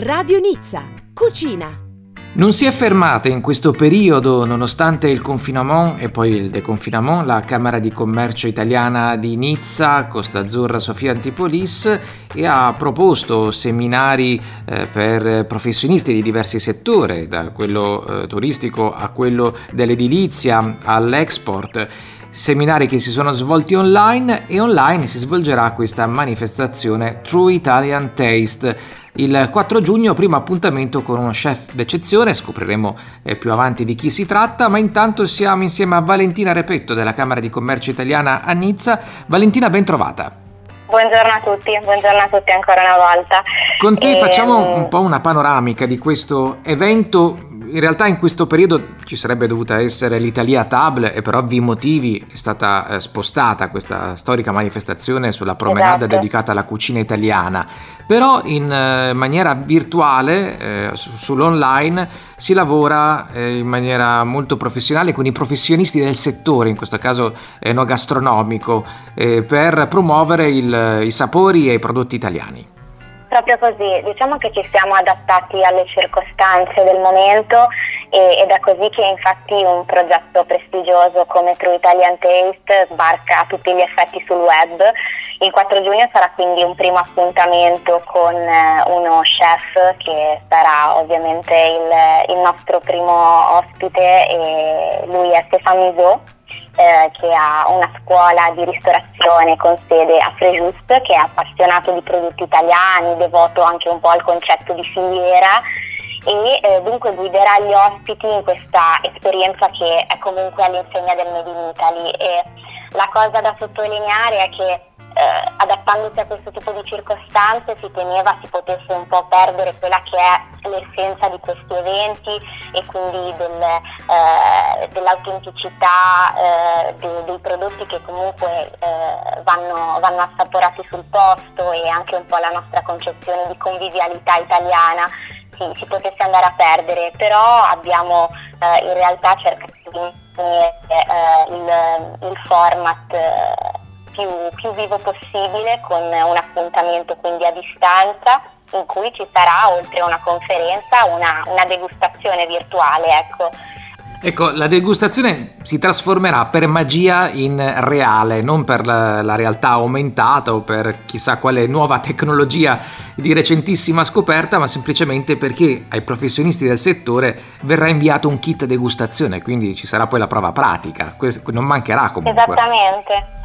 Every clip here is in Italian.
Radio Nizza, cucina. Non si è fermata in questo periodo, nonostante il confinamento e poi il deconfinamento, la Camera di Commercio italiana di Nizza, Costa Azzurra, Sofia Antipolis e ha proposto seminari eh, per professionisti di diversi settori, da quello eh, turistico a quello dell'edilizia all'export seminari che si sono svolti online e online si svolgerà questa manifestazione True Italian Taste. Il 4 giugno primo appuntamento con uno chef d'eccezione, scopriremo eh, più avanti di chi si tratta, ma intanto siamo insieme a Valentina Repetto della Camera di Commercio Italiana a Nizza. Valentina, ben trovata. Buongiorno a tutti, buongiorno a tutti ancora una volta. Con te e... facciamo ehm, un po' una panoramica di questo evento in realtà in questo periodo ci sarebbe dovuta essere l'Italia Table e per ovvi motivi è stata eh, spostata questa storica manifestazione sulla promenade esatto. dedicata alla cucina italiana. Però in eh, maniera virtuale, eh, sull'online, si lavora eh, in maniera molto professionale con i professionisti del settore, in questo caso enogastronomico, eh, per promuovere il, i sapori e i prodotti italiani. Proprio così, diciamo che ci siamo adattati alle circostanze del momento e, ed è così che infatti un progetto prestigioso come True Italian Taste sbarca a tutti gli effetti sul web. Il 4 giugno sarà quindi un primo appuntamento con eh, uno chef che sarà ovviamente il, il nostro primo ospite lui è Stéphane Miso eh, che ha una scuola di ristorazione con sede a Frejust, che è appassionato di prodotti italiani, devoto anche un po' al concetto di filiera e eh, dunque guiderà gli ospiti in questa esperienza che è comunque all'insegna del Made in Italy. E la cosa da sottolineare è che eh, adattandosi a questo tipo di circostanze si temeva si potesse un po' perdere quella che è l'essenza di questi eventi e quindi del, eh, dell'autenticità eh, dei, dei, prodotti che comunque eh, vanno, vanno assaporati sul posto e anche un po' la nostra concezione di convivialità italiana si, si potesse andare a perdere, però abbiamo eh, in realtà cercato di eh, il, il format più, più vivo possibile con un appuntamento quindi a distanza in cui ci sarà oltre a una conferenza una, una degustazione virtuale. Ecco. Ecco, la degustazione si trasformerà per magia in reale, non per la, la, realtà aumentata o per chissà quale nuova tecnologia di recentissima scoperta, ma semplicemente perché ai professionisti del settore verrà inviato un kit degustazione, quindi ci sarà poi la prova pratica, Questo non mancherà comunque. Esattamente.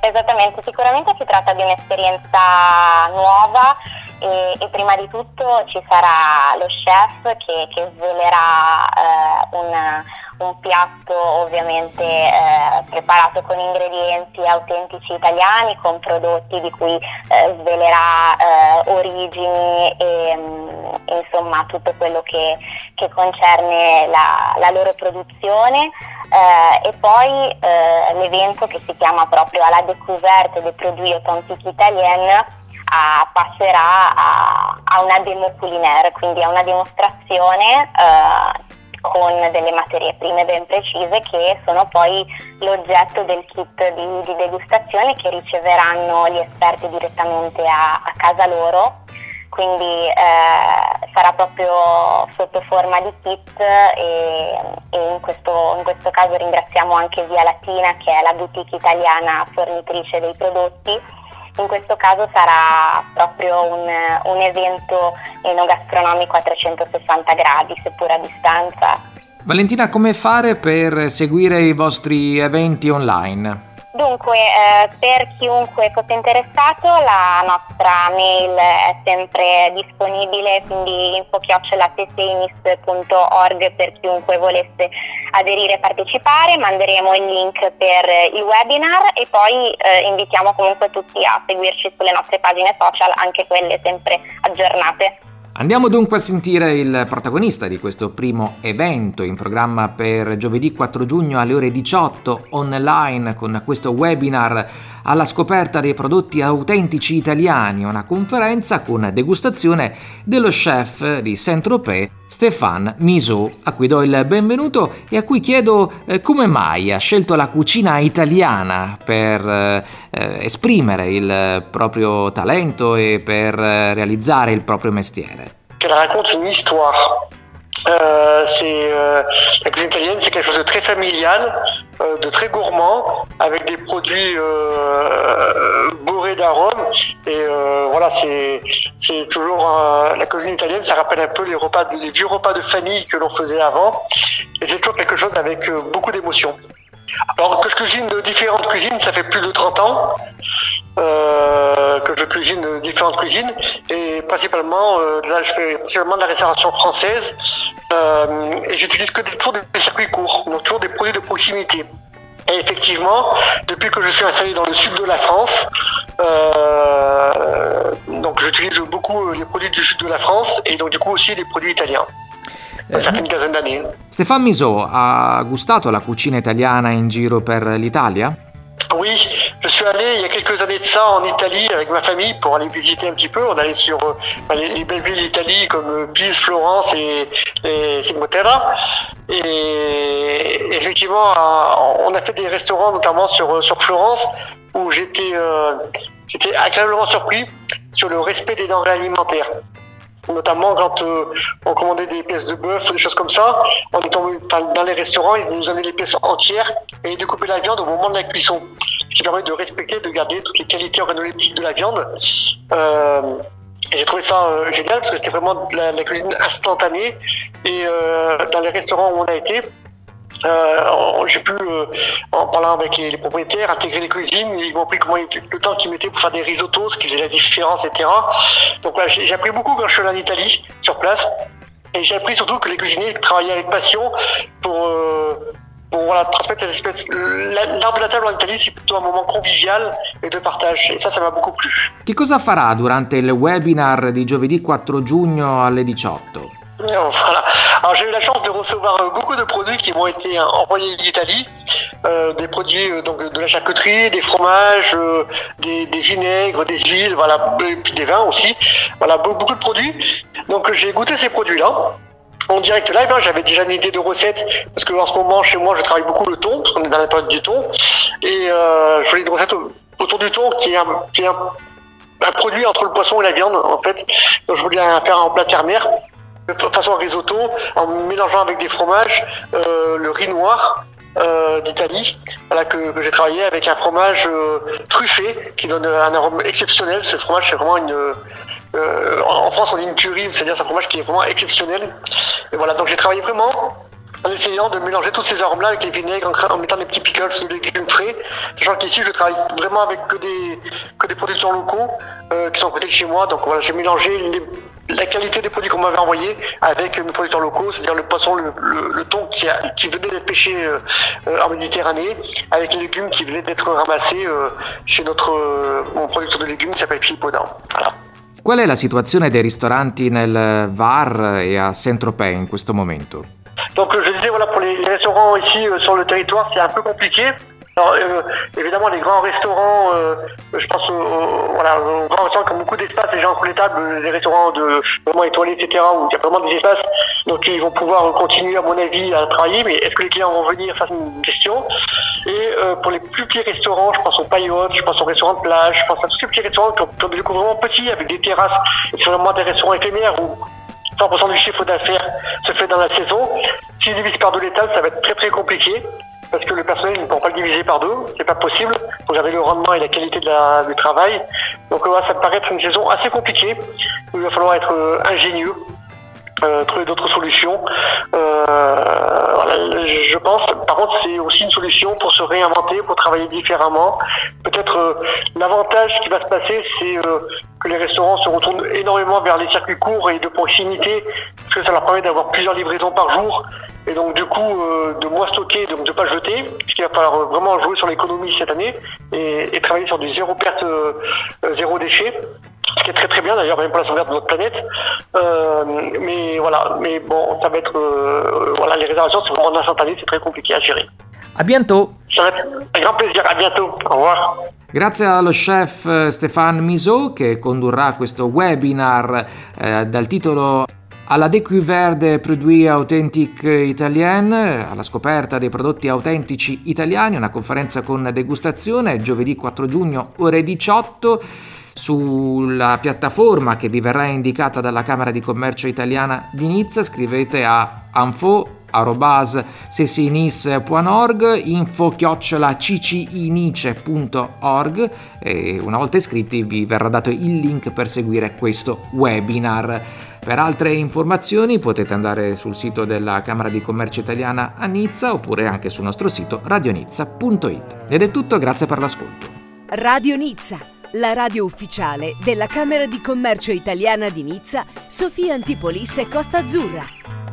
Esattamente, sicuramente si tratta di un'esperienza nuova e, e prima di tutto ci sarà lo chef che, che svelerà eh, un, un, piatto ovviamente eh, preparato con ingredienti autentici italiani, con prodotti di cui eh, svelerà eh, origini e mm, insomma tutto quello che, che concerne la, la loro produzione eh, e poi eh, l'evento che si chiama proprio alla découverte des produits authentiques italiens a, passerà a, a, una demo culinaire, quindi a una dimostrazione eh, con delle materie prime ben precise che sono poi l'oggetto del kit di, di degustazione che riceveranno gli esperti direttamente a, a casa loro quindi eh, sarà proprio sotto forma di kit e, e in, questo, in, questo, caso ringraziamo anche Via Latina che è la boutique italiana fornitrice dei prodotti. In questo caso sarà proprio un, un evento enogastronomico a 360 gradi, seppur a distanza. Valentina, come fare per seguire i vostri eventi online? Dunque, eh, per chiunque fosse interessato, la nostra mail è sempre disponibile, quindi info-tesseinis.org per chiunque volesse aderire e partecipare. Manderemo il link per il webinar e poi eh, invitiamo comunque tutti a seguirci sulle nostre pagine social, anche quelle sempre aggiornate. Andiamo dunque a sentire il protagonista di questo primo evento in programma per giovedì 4 giugno alle ore 18 online con questo webinar alla scoperta dei prodotti autentici italiani, una conferenza con degustazione dello chef di Saint-Tropez Stéphane Miso, a cui do il benvenuto e a cui chiedo eh, come mai ha scelto la cucina italiana per eh, esprimere il proprio talento e per eh, realizzare il proprio mestiere. Qu'elle raconte une histoire. Euh, c'est euh, la cuisine italienne, c'est quelque chose de très familial, euh, de très gourmand, avec des produits bourrés d'arômes. Et voilà, c'est c'est toujours la cuisine italienne. Ça rappelle un peu les repas, les vieux repas de famille que l'on faisait avant. Et c'est toujours quelque chose avec beaucoup d'émotion. Alors que je cuisine de différentes cuisines, ça fait plus de 30 ans que je cuisine différentes cuisines et principalement, euh, là, je fais principalement de la restauration française euh, et j'utilise que des, toujours des circuits courts, donc toujours des produits de proximité. Et effectivement, depuis que je suis installé dans le sud de la France, euh, donc j'utilise beaucoup les produits du sud de la France et donc du coup aussi les produits italiens. Eh, Ça fait une quinzaine d'années. Stéphane Miso ha gustato la cucina italiana in giro per l'Italia? Oui, je suis allé il y a quelques années de ça en Italie avec ma famille pour aller visiter un petit peu. On allait sur euh, les, belles villes d'Italie comme euh, Pise, Florence et, et Et effectivement, euh, on a fait des restaurants notamment sur, sur Florence où j'étais j'étais agréablement surpris sur le respect des denrées alimentaires notamment quand euh, on commandait des pièces de bœuf, des choses comme ça. On est tombé dans les restaurants, ils nous amenaient les pièces entières et découper la viande au moment de la cuisson, ce qui permet de respecter, de garder toutes les qualités organoleptiques de la viande. Euh, j'ai trouvé ça euh, génial parce que c'était vraiment de la, cuisine instantanée. Et dans les restaurants où on a été, euh, j'ai pu, euh, en parlant avec les, propriétaires, intégrer les cuisines. Ils m'ont appris comment le temps qu'ils mettaient pour faire des risottos, ce qui faisait la différence, etc. Donc là, j'ai appris beaucoup quand je suis allé en Italie, sur place. Et j'ai appris surtout que les cuisiniers travaillaient avec passion pour, euh, voilà, transmettre cette espèce. L'art de la table en Italie, c'est plutôt un moment convivial et de partage. Et ça, ça m'a beaucoup plu. Che cosa farà durante il webinar di giovedì 4 giugno alle 18? Voilà. Alors j'ai eu la chance de recevoir euh, beaucoup de produits qui m'ont été euh, envoyés d'Italie, euh, des produits donc de la charcuterie, des fromages, des, vinaigres, des huiles, voilà, et puis des vins aussi. Voilà, beaucoup de produits. Donc j'ai goûté ces produits-là en direct live. Hein, j'avais déjà une idée de recette parce que en ce moment chez moi je travaille beaucoup le thon parce qu'on est dans la période du thon et je voulais une recette autour du thon qui est un, produit entre le poisson et la viande en fait. Donc je voulais faire un plat terre-mer de façon risotto, en mélangeant avec des fromages euh, le riz noir euh, d'Italie, voilà, que, j'ai travaillé avec un fromage euh, truffé qui donne un arôme exceptionnel. Ce fromage, c'est vraiment une. en France, on dit une tuerie, c'est-à-dire c'est un fromage qui est vraiment exceptionnel. Et voilà, donc j'ai travaillé vraiment en essayant de mélanger tous ces arômes-là avec les vinaigres, en, mettant des petits pickles, des légumes frais. Sachant qu'ici, je travaille vraiment avec que des, que des producteurs locaux qui sont à côté de chez moi. Donc voilà, j'ai mélangé les, la qualité des produits qu'on m'avait envoyés avec mes producteurs locaux, c'est-à-dire le poisson, le, thon qui, qui venait d'être pêché euh, en Méditerranée, avec les légumes qui venaient d'être ramassés euh, chez notre euh, mon producteur de légumes qui s'appelle Filippo Voilà. Qual è la situazione dei ristoranti nel VAR e a Saint-Tropez in questo momento? Donc je disais voilà pour les, les restaurants ici sur le territoire c'est un peu compliqué Alors, euh, évidemment, les grands restaurants, euh, je pense aux, voilà, aux grands restaurants qui ont beaucoup d'espace, les gens les tables, les restaurants de vraiment étoilés, etc., où il y a vraiment des espaces, donc ils vont pouvoir continuer, à mon avis, à travailler, mais est-ce que les clients vont venir? Ça, c'est une question. Et euh, pour les plus petits restaurants, je pense aux paillotes, je pense aux restaurants de plage, je pense à tous ces petits restaurants qui ont, des vraiment petits, avec des terrasses, et vraiment des restaurants éphémères où 100% du chiffre d'affaires se fait dans la saison. S'ils divisent par deux l'étal, ça va être très très compliqué parce que le personnel ne peut pas le diviser par deux, c'est pas possible. Il faut garder le rendement et la qualité du travail. Donc là, ça me paraît être une saison assez compliquée. Il va falloir être euh, ingénieux, euh, trouver d'autres solutions. Euh, voilà, je pense, par contre, c'est aussi une solution pour se réinventer, pour travailler différemment. Peut-être euh, l'avantage qui va se passer, c'est que les restaurants se retournent énormément vers les circuits courts et de proximité, parce que ça leur permet d'avoir plusieurs livraisons par jour et donc du coup de moins stocker, donc de pas jeter, puisqu'il va falloir vraiment jouer sur l'économie cette année et, travailler sur du zéro perte, zéro déchet, ce qui est très très bien d'ailleurs même pour la sauvegarde de notre planète. mais voilà, mais bon, ça va être voilà les réservations c'est vraiment instantané, c'est très compliqué à gérer. À bientôt. Ça va être un grand plaisir, à bientôt. Au revoir. Grazie allo chef Stéphane Miso che condurrà questo webinar eh, dal titolo à la découverte des produits authentiques italiens, alla scoperta dei prodotti autentici italiani, una conferenza con degustazione giovedì 4 giugno ore 18 Sulla piattaforma che vi verrà indicata dalla Camera di Commercio Italiana di Nizza scrivete a anfo arobas sesinis.org info chiocciola ccinice.org e una volta iscritti vi verrà dato il link per seguire questo webinar. Per altre informazioni potete andare sul sito della Camera di Commercio Italiana a Nizza oppure anche sul nostro sito radionizza.it. Ed è tutto, grazie per l'ascolto. Radio Nizza, la radio ufficiale della Camera di Commercio Italiana di Nizza, Sofia Antipolis e Costa Azzurra.